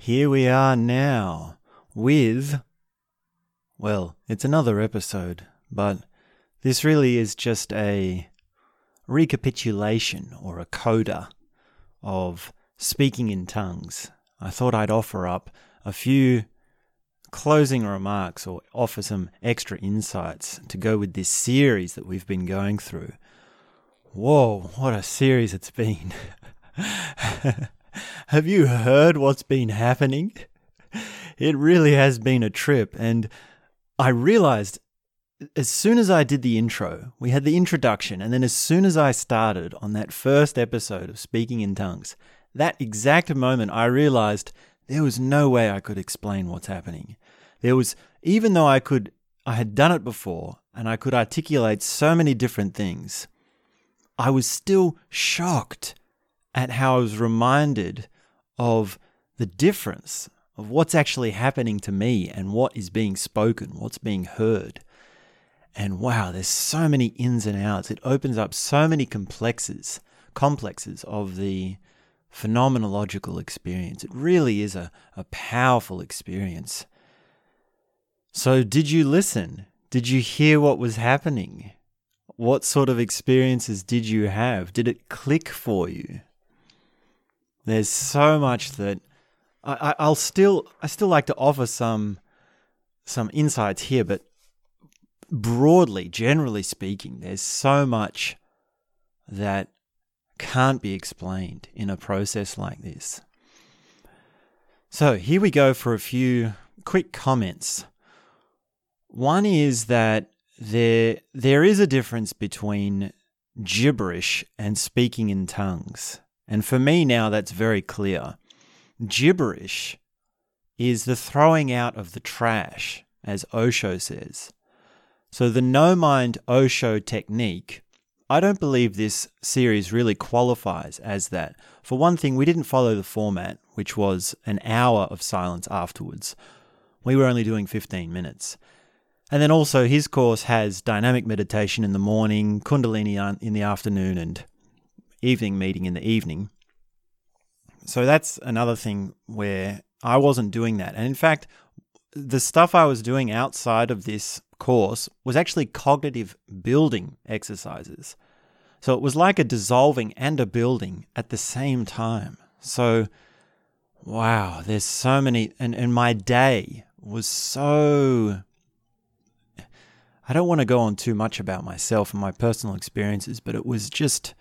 here we are now with. Well, it's another episode, but this really is just a recapitulation or a coda of speaking in tongues. I thought I'd offer up a few closing remarks or offer some extra insights to go with this series that we've been going through. Whoa, what a series it's been! Have you heard what's been happening? It really has been a trip, and I realized as soon as I did the intro, we had the introduction, and then as soon as I started on that first episode of Speaking in Tongues, that exact moment I realized there was no way I could explain what's happening. There was, even though I could, I had done it before and I could articulate so many different things, I was still shocked at how I was reminded of the difference of what's actually happening to me and what is being spoken, what's being heard. And wow, there's so many ins and outs. It opens up so many complexes, complexes of the phenomenological experience. It really is a, a powerful experience. So, did you listen? Did you hear what was happening? What sort of experiences did you have? Did it click for you? There's so much that I, I, will still I still like to offer some some insights here, but broadly, generally speaking, there's so much that can't be explained in a process like this. So here we go for a few quick comments. One is that there there is a difference between gibberish and speaking in tongues. And for me now that's very clear. Gibberish is the throwing out of the trash, as Osho says. So the no mind Osho technique I don't believe this series really qualifies as that. For one thing, we didn't follow the format, which was an hour of silence afterwards. We were only doing 15 minutes. And then also, his course has dynamic meditation in the morning, Kundalini in the afternoon, and evening meeting in the evening. So that's another thing where I wasn't doing that. And in fact, the stuff I was doing outside of this course was actually cognitive building exercises. So it was like a dissolving and a building at the same time. So, wow, there's so many. And, and my day was so. I don't want to go on too much about myself and my personal experiences, but it was just.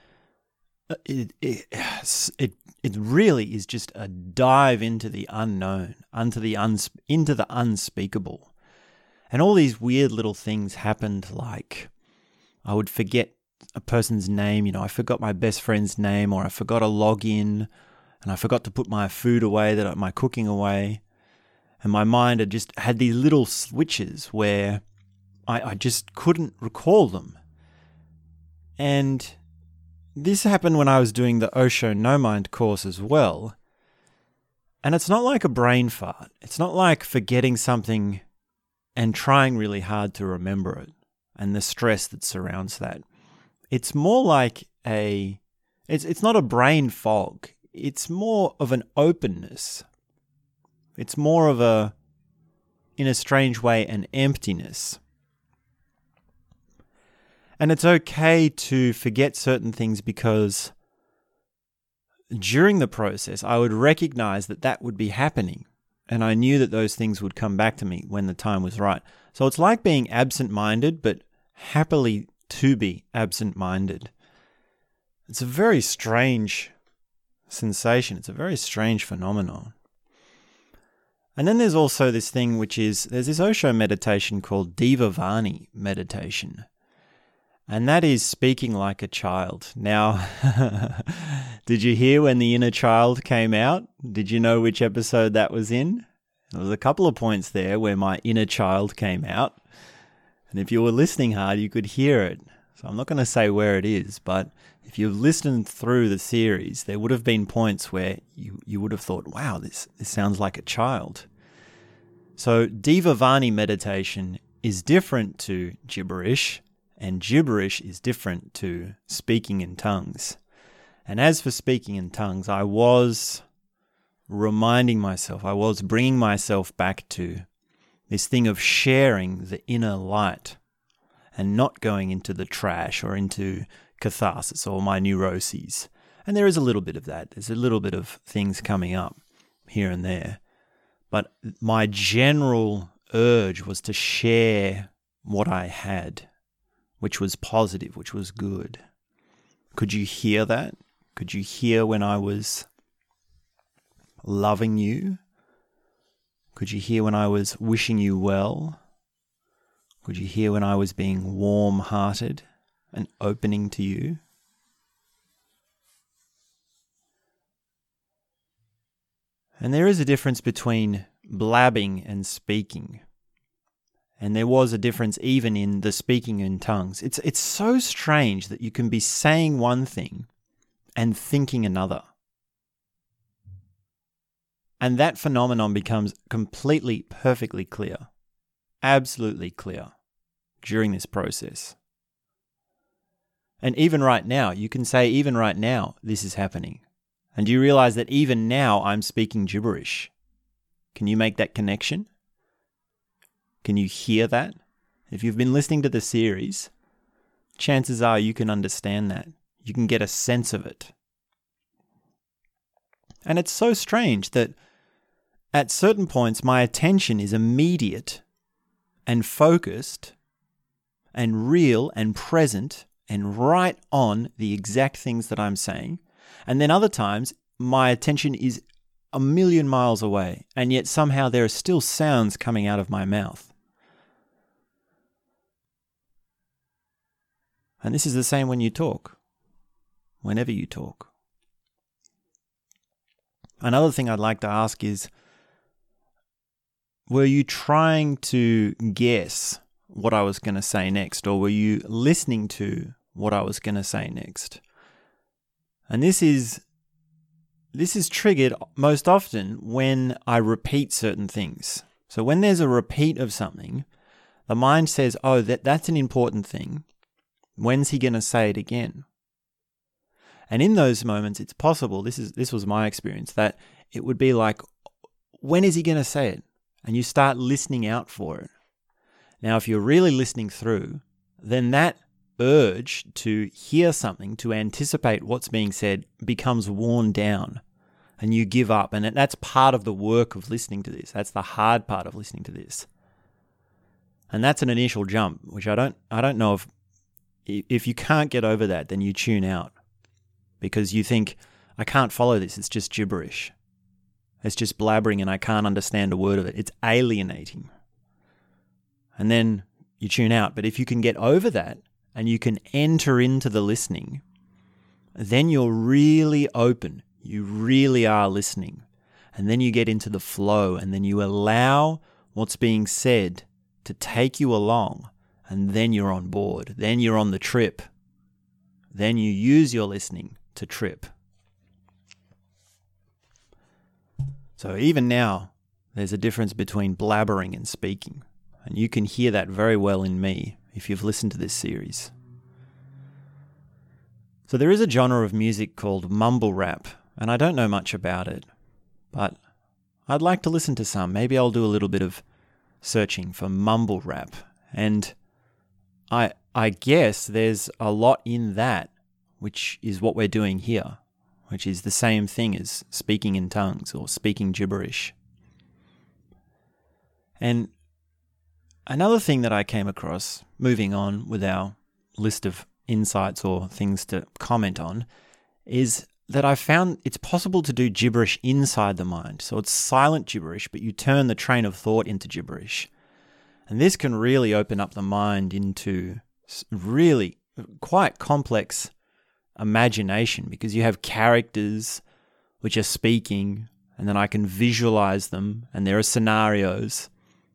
Uh, it, it, it, it really is just a dive into the unknown, into the, uns, into the unspeakable. And all these weird little things happened, like I would forget a person's name. You know, I forgot my best friend's name, or I forgot a login, and I forgot to put my food away, that my cooking away. And my mind had just had these little switches where I, I just couldn't recall them. And this happened when I was doing the Osho No Mind course as well. And it's not like a brain fart. It's not like forgetting something and trying really hard to remember it and the stress that surrounds that. It's more like a it's it's not a brain fog. It's more of an openness. It's more of a in a strange way an emptiness. And it's okay to forget certain things because during the process I would recognize that that would be happening and I knew that those things would come back to me when the time was right. So it's like being absent minded, but happily to be absent minded. It's a very strange sensation, it's a very strange phenomenon. And then there's also this thing which is there's this Osho meditation called Devavani meditation. And that is speaking like a child. Now, did you hear when the inner child came out? Did you know which episode that was in? There was a couple of points there where my inner child came out. And if you were listening hard, you could hear it. So I'm not going to say where it is, but if you've listened through the series, there would have been points where you, you would have thought, wow, this, this sounds like a child. So Devavani meditation is different to gibberish and gibberish is different to speaking in tongues. And as for speaking in tongues, I was reminding myself, I was bringing myself back to this thing of sharing the inner light and not going into the trash or into catharsis or my neuroses. And there is a little bit of that. There's a little bit of things coming up here and there. But my general urge was to share what I had, which was positive, which was good. Could you hear that? Could you hear when I was loving you? Could you hear when I was wishing you well? Could you hear when I was being warm hearted and opening to you? And there is a difference between blabbing and speaking. And there was a difference even in the speaking in tongues. It's, it's so strange that you can be saying one thing and thinking another. And that phenomenon becomes completely, perfectly clear, absolutely clear during this process. And even right now, you can say, even right now, this is happening. And you realize that even now I'm speaking gibberish. Can you make that connection? Can you hear that? If you've been listening to the series, chances are you can understand that. You can get a sense of it. And it's so strange that at certain points my attention is immediate and focused and real and present and right on the exact things that I'm saying. And then other times my attention is a million miles away, and yet somehow there are still sounds coming out of my mouth. And this is the same when you talk, whenever you talk. Another thing I'd like to ask is were you trying to guess what I was going to say next, or were you listening to what I was going to say next? And this is this is triggered most often when I repeat certain things. So when there's a repeat of something, the mind says, "Oh, that that's an important thing. When's he going to say it again?" And in those moments, it's possible. This is this was my experience that it would be like, "When is he going to say it?" and you start listening out for it. Now, if you're really listening through, then that urge to hear something, to anticipate what's being said, becomes worn down and you give up. And that's part of the work of listening to this. That's the hard part of listening to this. And that's an initial jump, which I don't, I don't know if, if you can't get over that, then you tune out because you think, I can't follow this. It's just gibberish. It's just blabbering and I can't understand a word of it. It's alienating. And then you tune out. But if you can get over that and you can enter into the listening, then you're really open. You really are listening. And then you get into the flow and then you allow what's being said to take you along. And then you're on board. Then you're on the trip. Then you use your listening to trip. So even now, there's a difference between blabbering and speaking. And you can hear that very well in me if you've listened to this series. So there is a genre of music called mumble rap, and I don't know much about it, but I'd like to listen to some. Maybe I'll do a little bit of searching for mumble rap. And I I guess there's a lot in that, which is what we're doing here which is the same thing as speaking in tongues or speaking gibberish. And another thing that I came across, moving on with our list of insights or things to comment on, is that I've found it's possible to do gibberish inside the mind. So it's silent gibberish, but you turn the train of thought into gibberish. And this can really open up the mind into really quite complex imagination because you have characters which are speaking and then I can visualize them and there are scenarios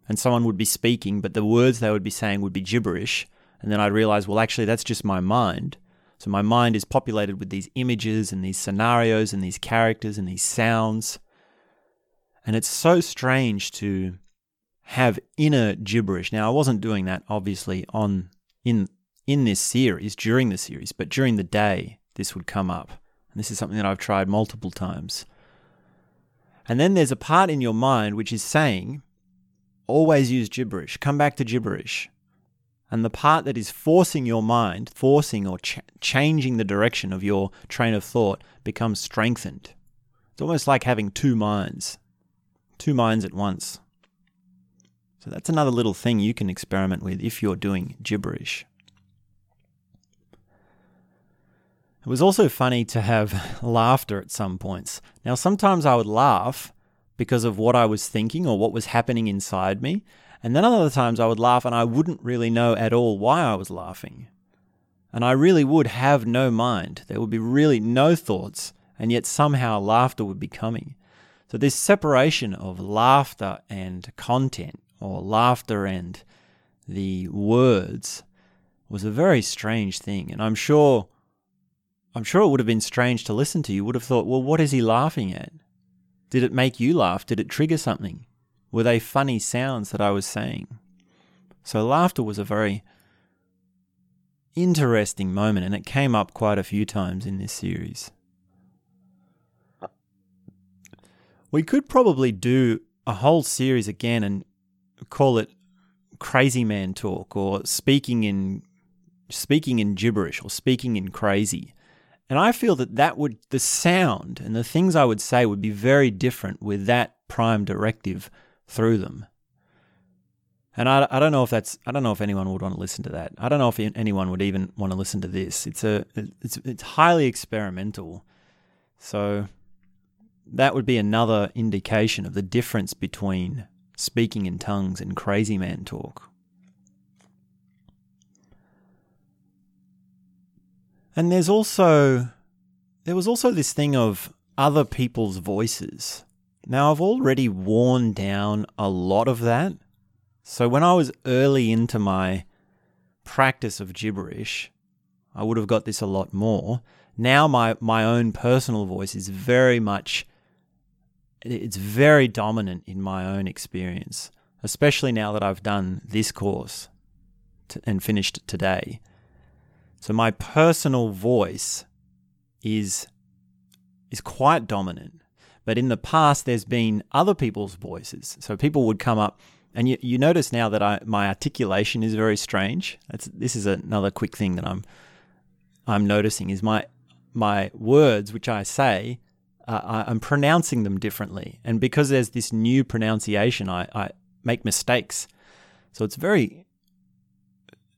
and someone would be speaking but the words they would be saying would be gibberish and then I'd realize well actually that's just my mind so my mind is populated with these images and these scenarios and these characters and these sounds and it's so strange to have inner gibberish now I wasn't doing that obviously on in in this series, during the series, but during the day, this would come up. And this is something that I've tried multiple times. And then there's a part in your mind which is saying, always use gibberish, come back to gibberish. And the part that is forcing your mind, forcing or ch- changing the direction of your train of thought, becomes strengthened. It's almost like having two minds, two minds at once. So that's another little thing you can experiment with if you're doing gibberish. It was also funny to have laughter at some points. Now, sometimes I would laugh because of what I was thinking or what was happening inside me. And then other times I would laugh and I wouldn't really know at all why I was laughing. And I really would have no mind. There would be really no thoughts, and yet somehow laughter would be coming. So, this separation of laughter and content, or laughter and the words, was a very strange thing. And I'm sure I'm sure it would have been strange to listen to. You would have thought, well, what is he laughing at? Did it make you laugh? Did it trigger something? Were they funny sounds that I was saying? So, laughter was a very interesting moment, and it came up quite a few times in this series. We could probably do a whole series again and call it crazy man talk or speaking in speaking in gibberish or speaking in crazy and I feel that that would, the sound and the things I would say would be very different with that prime directive through them. And I, I don't know if that's I don't know if anyone would want to listen to that. I don't know if anyone would even want to listen to this. It's a it's it's highly experimental. So that would be another indication of the difference between speaking in tongues and crazy man talk. And there's also there was also this thing of other people's voices. Now I've already worn down a lot of that. So when I was early into my practice of gibberish, I would have got this a lot more. Now my my own personal voice is very much it's very dominant in my own experience, especially now that I've done this course and finished today. So my personal voice is is quite dominant. But in the past, there's been other people's voices. So people would come up, and you, you notice now that I, my articulation is very strange. That's, this is another quick thing that I'm I'm noticing is my my words, which I say, uh, I'm pronouncing them differently, and because there's this new pronunciation, I, I make mistakes. So it's very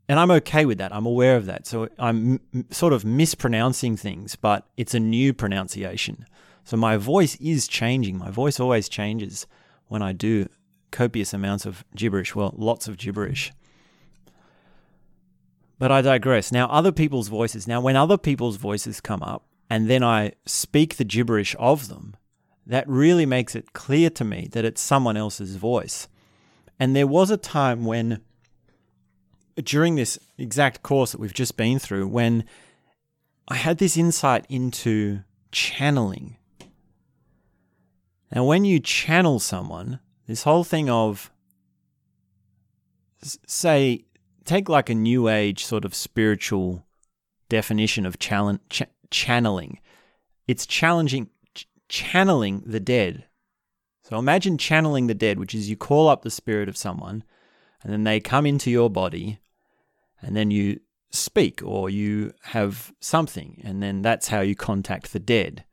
and I'm okay with that. I'm aware of that. So I'm m- sort of mispronouncing things, but it's a new pronunciation. So my voice is changing. My voice always changes when I do copious amounts of gibberish. Well, lots of gibberish. But I digress. Now, other people's voices. Now, when other people's voices come up and then I speak the gibberish of them, that really makes it clear to me that it's someone else's voice. And there was a time when during this exact course that we've just been through when I had this insight into channeling. Now, when you channel someone, this whole thing of, say, take like a new age sort of spiritual definition of ch- channeling. It's challenging, ch- channeling the dead. So imagine channeling the dead, which is you call up the spirit of someone and then they come into your body and then you speak or you have something, and then that's how you contact the dead.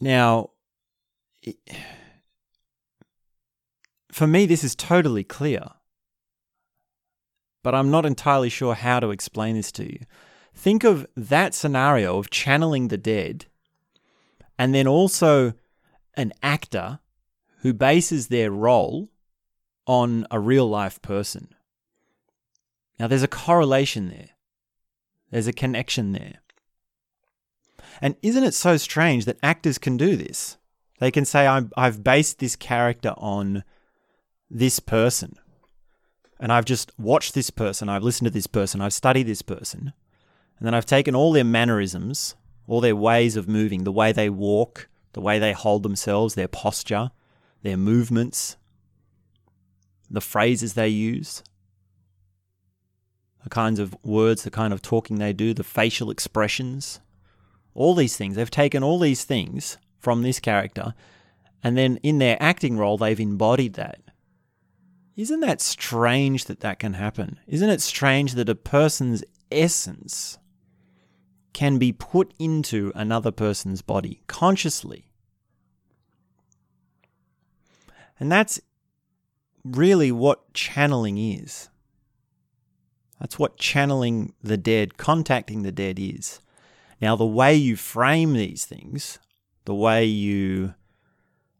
Now, for me, this is totally clear, but I'm not entirely sure how to explain this to you. Think of that scenario of channeling the dead, and then also an actor who bases their role on a real life person. Now, there's a correlation there, there's a connection there. And isn't it so strange that actors can do this? They can say, i have based this character on this person. And I've just watched this person, I've listened to this person, I've studied this person. And then I've taken all their mannerisms, all their ways of moving, the way they walk, the way they hold themselves, their posture, their movements, the phrases they use, the kinds of words, the kind of talking they do, the facial expressions, all these things. They've taken all these things from this character And then in their acting role, they've embodied that. Isn't that strange that that can happen? Isn't it strange that a person's essence can be put into another person's body consciously? And that's really what channeling is. That's what channeling the dead, contacting the dead is. Now, the way you frame these things, the way you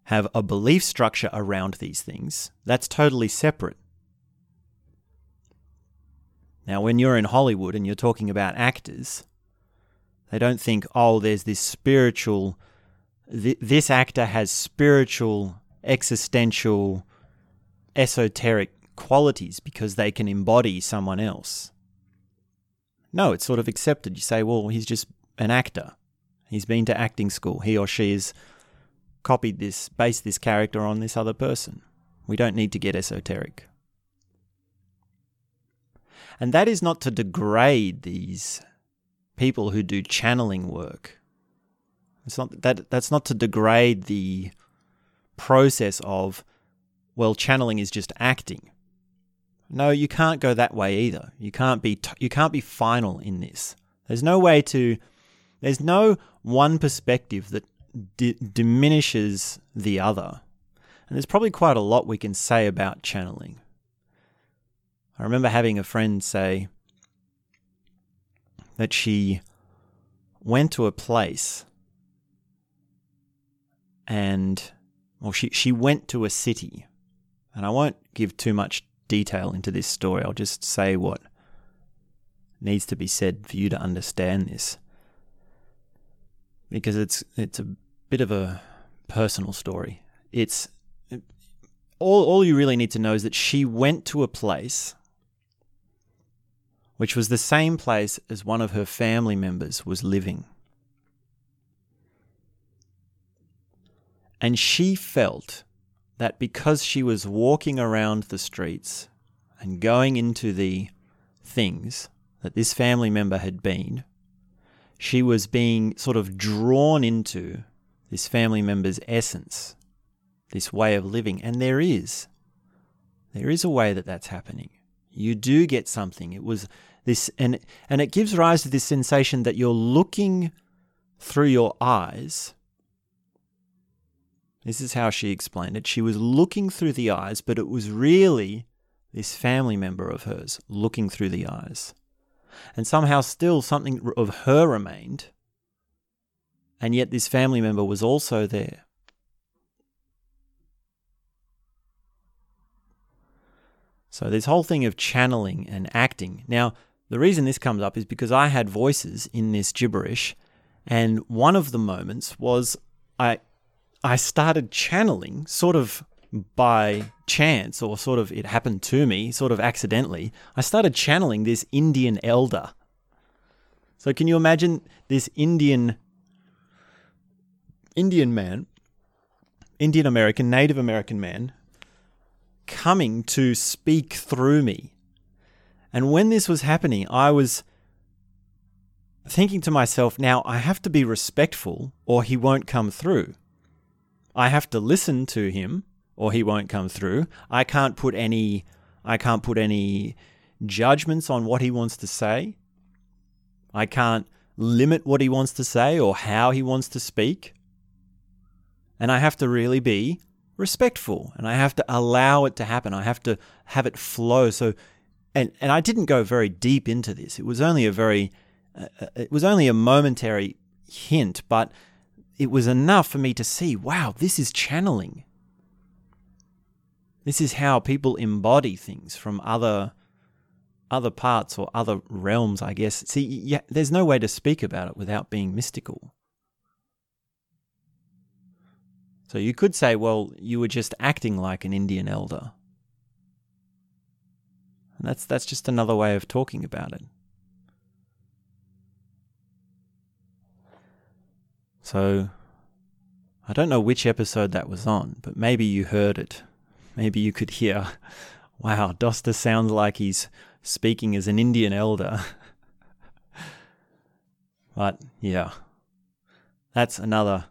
have a belief structure around these things, that's totally separate. Now, when you're in Hollywood and you're talking about actors, they don't think, oh, there's this spiritual, th- this actor has spiritual, existential, esoteric qualities because they can embody someone else. No, it's sort of accepted. You say, well, he's just an actor. He's been to acting school. He or she has copied this, based this character on this other person. We don't need to get esoteric. And that is not to degrade these people who do channeling work. It's not that that's not to degrade the process of well channeling is just acting. No, you can't go that way either. You can't be t- you can't be final in this. There's no way to there's no one perspective that diminishes the other. And there's probably quite a lot we can say about channeling. I remember having a friend say that she went to a place and, well, she, she went to a city. And I won't give too much detail into this story, I'll just say what needs to be said for you to understand this. Because it's, it's a bit of a personal story. It's all all you really need to know is that she went to a place which was the same place as one of her family members was living. And she felt that because she was walking around the streets and going into the things that this family member had been, she was being sort of drawn into this family member's essence, this way of living. And there is. There is a way that that's happening. You do get something. It was this, and, and it gives rise to this sensation that you're looking through your eyes. This is how she explained it. She was looking through the eyes, but it was really this family member of hers looking through the eyes. And somehow still something of her remained and yet this family member was also there. So, this whole thing of channeling and acting. Now, the reason this comes up is because I had voices in this gibberish, and one of the moments was I, I started channeling sort of by chance, or sort of it happened to me, sort of accidentally. I started channeling this Indian elder. So, can you imagine this Indian Indian man, Indian American, Native American man, coming to speak through me. And when this was happening, I was thinking to myself, now I have to be respectful or he won't come through. I have to listen to him or he won't come through. I can't put any I can't put any judgments on what he wants to say. I can't limit what he wants to say or how he wants to speak. And I have to really be respectful and I have to allow it to happen. I have to have it flow. So, and, and I didn't go very deep into this. It was only a very, uh, uh, it was only a momentary hint, but it was enough for me to see wow, this is channeling. This is how people embody things from other other parts or other realms, I guess. See, yeah, there's no way to speak about it without being mystical. So you could say, well, you were just acting like an Indian elder. And that's that's just another way of talking about it. So I don't know which episode that was on, but maybe you heard it. Maybe you could hear, wow, Dosta sounds like he's speaking as an Indian elder. but yeah, that's another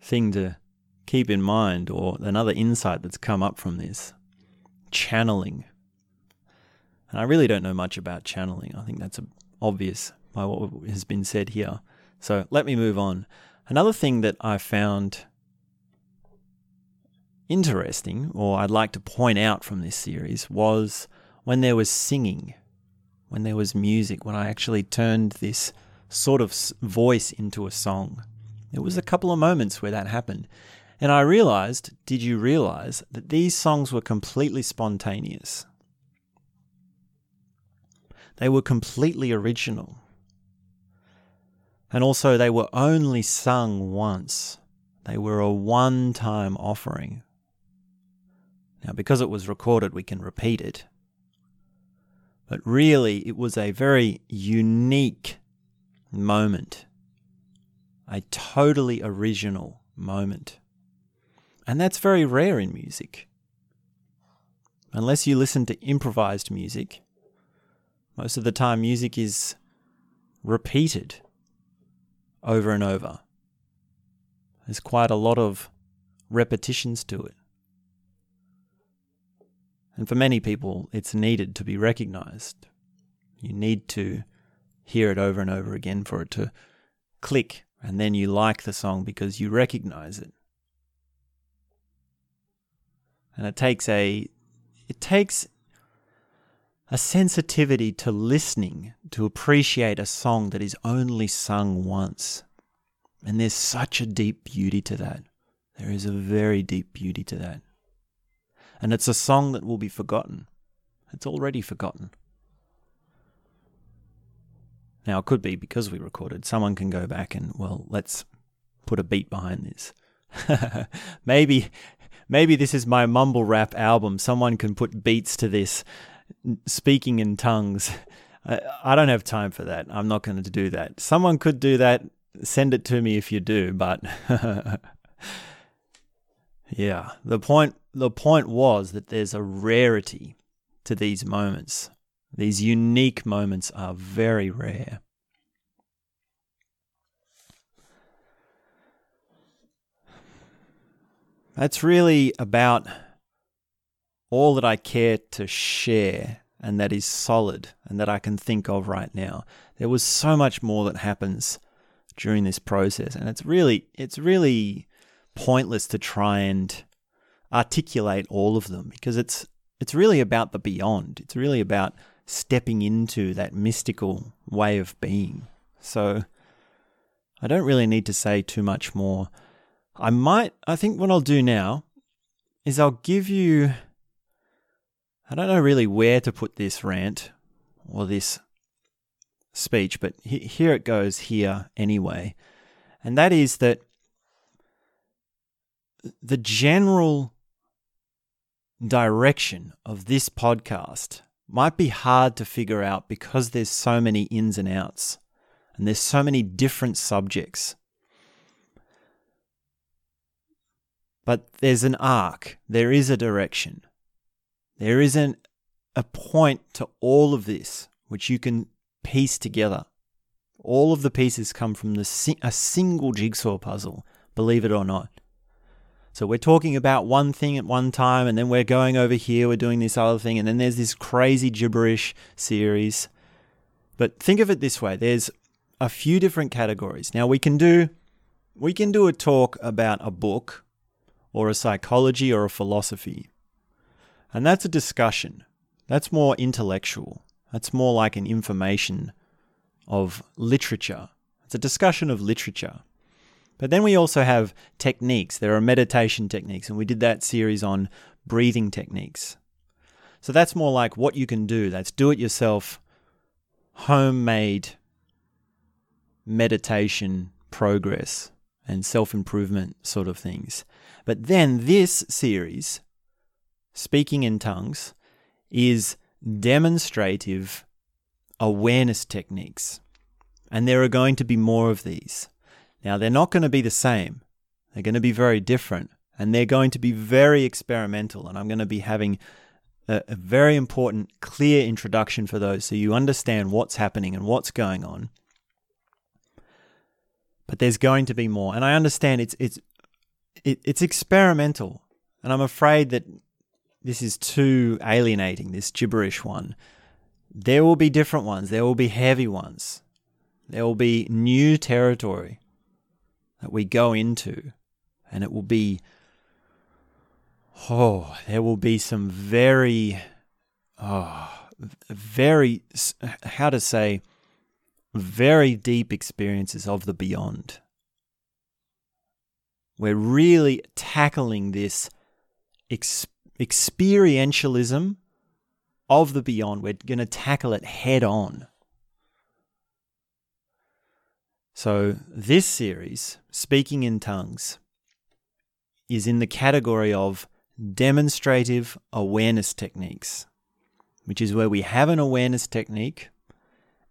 thing to keep in mind, or another insight that's come up from this channeling. And I really don't know much about channeling. I think that's obvious by what has been said here. So let me move on. Another thing that I found interesting, or I'd like to point out from this series, was when there was singing, when there was music, when I actually turned this sort of voice into a song. There was a couple of moments where that happened. And I realized, did you realize, that these songs were completely spontaneous? They were completely original. And also, they were only sung once. They were a one time offering. Now, because it was recorded, we can repeat it. But really, it was a very unique moment, a totally original moment. And that's very rare in music. Unless you listen to improvised music, most of the time music is repeated over and over. There's quite a lot of repetitions to it. And for many people, it's needed to be recognized. You need to hear it over and over again for it to click, and then you like the song because you recognize it. And it takes a it takes a sensitivity to listening to appreciate a song that is only sung once. And there's such a deep beauty to that. There is a very deep beauty to that. And it's a song that will be forgotten. It's already forgotten. Now, it could be because we recorded. Someone can go back and, well, let's put a beat behind this. maybe, maybe this is my mumble rap album. Someone can put beats to this, speaking in tongues. I, I don't have time for that. I'm not going to do that. Someone could do that. Send it to me if you do, but yeah, the point the point was that there's a rarity to these moments. These unique moments are very rare. That's really about all that I care to share and that is solid and that I can think of right now. There was so much more that happens during this process and it's really it's really pointless to try and articulate all of them because it's it's really about the beyond. It's really about stepping into that mystical way of being. So I don't really need to say too much more. I might I think what I'll do now is I'll give you I don't know really where to put this rant or this speech, but he, here it goes here anyway. And that is that the general direction of this podcast might be hard to figure out because there's so many ins and outs and there's so many different subjects. But there's an arc, there is a direction, there is an, a point to all of this which you can piece together. All of the pieces come from the, a single jigsaw puzzle, believe it or not. So we're talking about one thing at one time, and then we're going over here, we're doing this other thing, and then there's this crazy gibberish series. But think of it this way there's a few different categories. Now we can do we can do a talk about a book or a psychology or a philosophy. And that's a discussion. That's more intellectual. That's more like an information of literature. It's a discussion of literature. But then we also have techniques. There are meditation techniques, and we did that series on breathing techniques. So that's more like what you can do. That's do it yourself, homemade meditation progress and self improvement sort of things. But then this series, Speaking in Tongues, is demonstrative awareness techniques. And there are going to be more of these. Now, they're not going to be the same, they're going to be very different, and they're going to be very experimental. And I'm going to be having a, a very important, clear introduction for those so you understand what's happening and what's going on. But there's going to be more. And I understand it's, it's it, it's experimental, and I'm afraid that this is too alienating. This gibberish one. There will be different ones. There will be heavy ones. There will be new territory that we go into, and it will be. Oh, there will be some very, oh, very, how to say, very deep experiences of the beyond. We're really tackling this ex- experientialism of the beyond. We're going to tackle it head on. So, this series, Speaking in Tongues, is in the category of demonstrative awareness techniques, which is where we have an awareness technique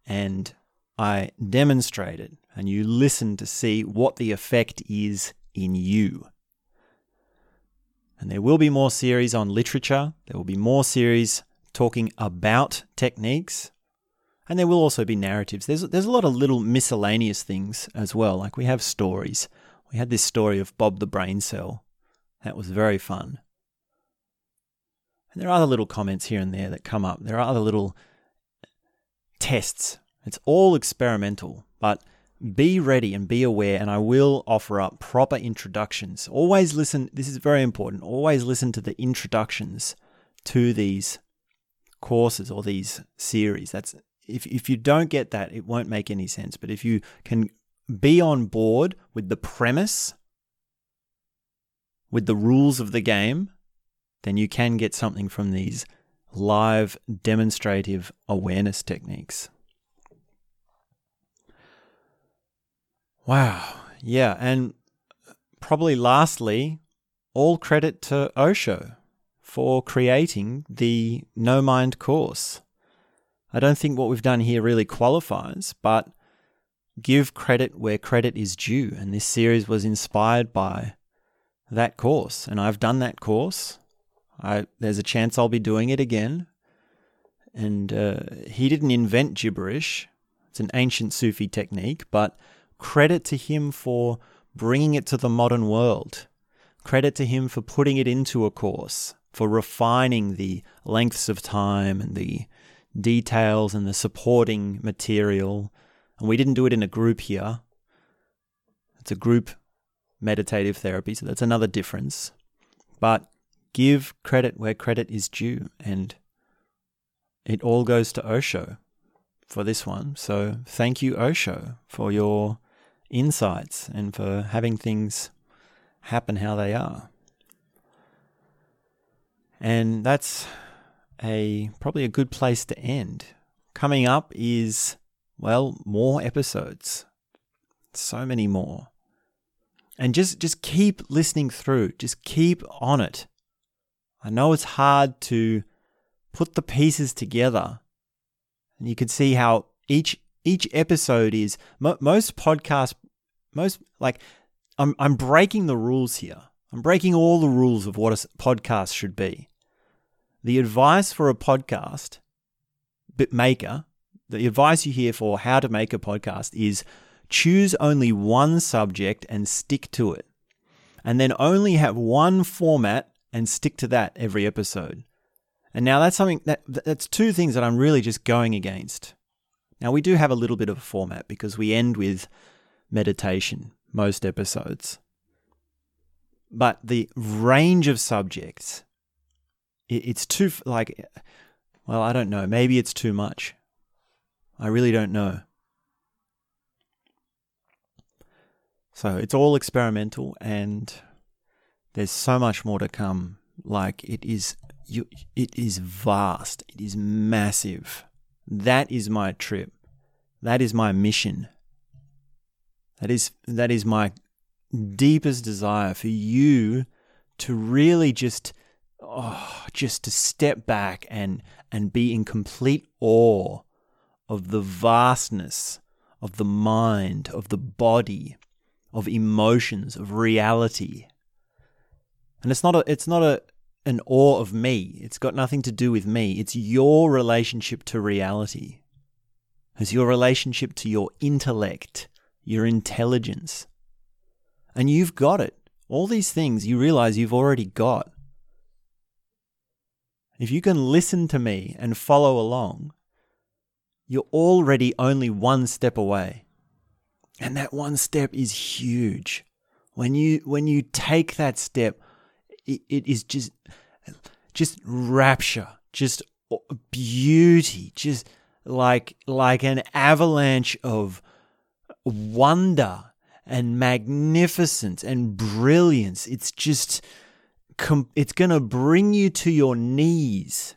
and I demonstrate it, and you listen to see what the effect is in you. And there will be more series on literature, there will be more series talking about techniques, and there will also be narratives. There's, there's a lot of little miscellaneous things as well. Like we have stories. We had this story of Bob the Brain Cell. That was very fun. And there are other little comments here and there that come up. There are other little tests. It's all experimental, but be ready and be aware, and I will offer up proper introductions. Always listen, this is very important. Always listen to the introductions to these courses or these series. That's if if you don't get that, it won't make any sense. But if you can be on board with the premise, with the rules of the game, then you can get something from these live demonstrative awareness techniques. Wow. Yeah. And probably lastly, all credit to Osho for creating the No Mind course. I don't think what we've done here really qualifies, but give credit where credit is due. And this series was inspired by that course. And I've done that course. I, there's a chance I'll be doing it again. And uh, he didn't invent gibberish, it's an ancient Sufi technique, but Credit to him for bringing it to the modern world. Credit to him for putting it into a course, for refining the lengths of time and the details and the supporting material. And we didn't do it in a group here. It's a group meditative therapy, so that's another difference. But give credit where credit is due, and it all goes to Osho for this one. So thank you, Osho, for your insights and for having things happen how they are. And that's a probably a good place to end. Coming up is well, more episodes. So many more. And just just keep listening through. Just keep on it. I know it's hard to put the pieces together. And you can see how each each episode is mo- most podcast most like I'm I'm breaking the rules here. I'm breaking all the rules of what a podcast should be. The advice for a podcast maker, the advice you hear for how to make a podcast is choose only one subject and stick to it. And then only have one format and stick to that every episode. And now that's something that that's two things that I'm really just going against. Now we do have a little bit of a format because we end with meditation most episodes. But the range of subjects, it's too, like, well, I don't know. Maybe it's too much. I really don't know. So it's all experimental and there's so much more to come. Like it is you it is vast. It is massive. That is my trip. That is my mission. That is that is my deepest desire for you to really just oh, just to step back and and be in complete awe of the vastness of the mind, of the body, of emotions, of reality. And it's not a it's not a an awe of me. It's got nothing to do with me. It's your relationship to reality. It's your relationship to your intellect your intelligence. And you've got it. all these things you realize you've already got. If you can listen to me and follow along, you're already only one step away. And that one step is huge. When you when you take that step, it, it is just just rapture, just beauty, just like like an avalanche of wonder and magnificence and brilliance. It's just it's going to bring you to your knees.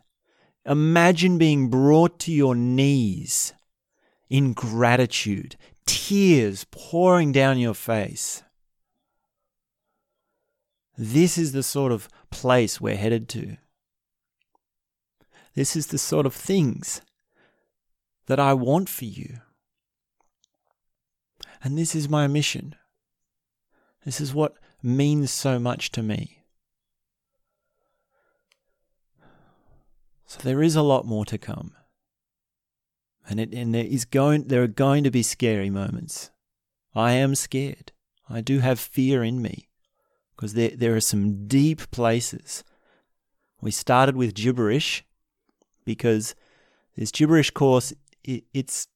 Imagine being brought to your knees in gratitude, tears pouring down your face. This is the sort of place we're headed to. This is the sort of things that I want for you. And this is my mission. This is what means so much to me. So there is a lot more to come. And it and there is going there are going to be scary moments. I am scared. I do have fear in me because there there are some deep places. We started with gibberish because this gibberish course it, it's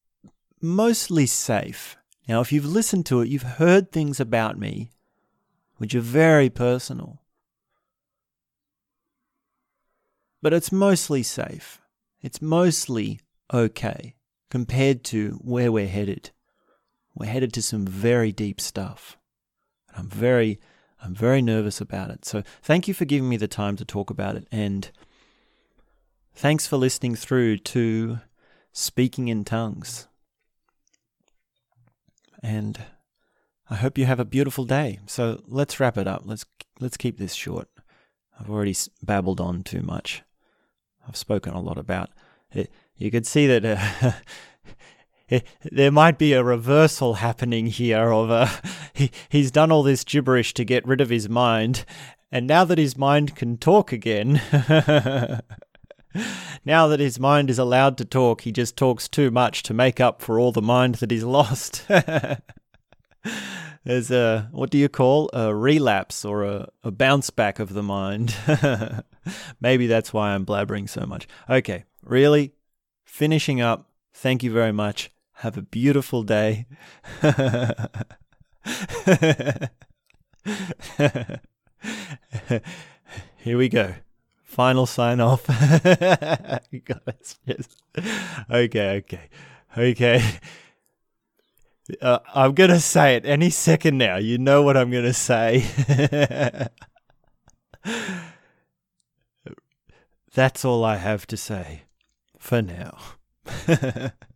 mostly safe. Now, if you've listened to it, you've heard things about me which are very personal. But it's mostly safe. It's mostly okay compared to where we're headed. We're headed to some very deep stuff. I'm very I'm very nervous about it. So thank you for giving me the time to talk about it and thanks for listening through to Speaking in Tongues. And I hope you have a beautiful day. So let's wrap it up. Let's let's keep this short. I've already babbled on too much. I've spoken a lot about it. You could see that uh, there might be a reversal happening here of uh, he, he's done all this gibberish to get rid of his mind, and now that his mind can talk again, now that his mind is allowed to talk, he just talks too much to make up for all the mind that he's lost. There's a, what do you call, a relapse or a, a bounce back of the mind. Maybe that's why I'm blabbering so much. Okay, really, finishing up. Thank you very much. Have a beautiful day. Here we go final sign off. okay, okay, okay. Uh, I'm gonna say it any second now. You know what I'm gonna say. That's all I have to say for now.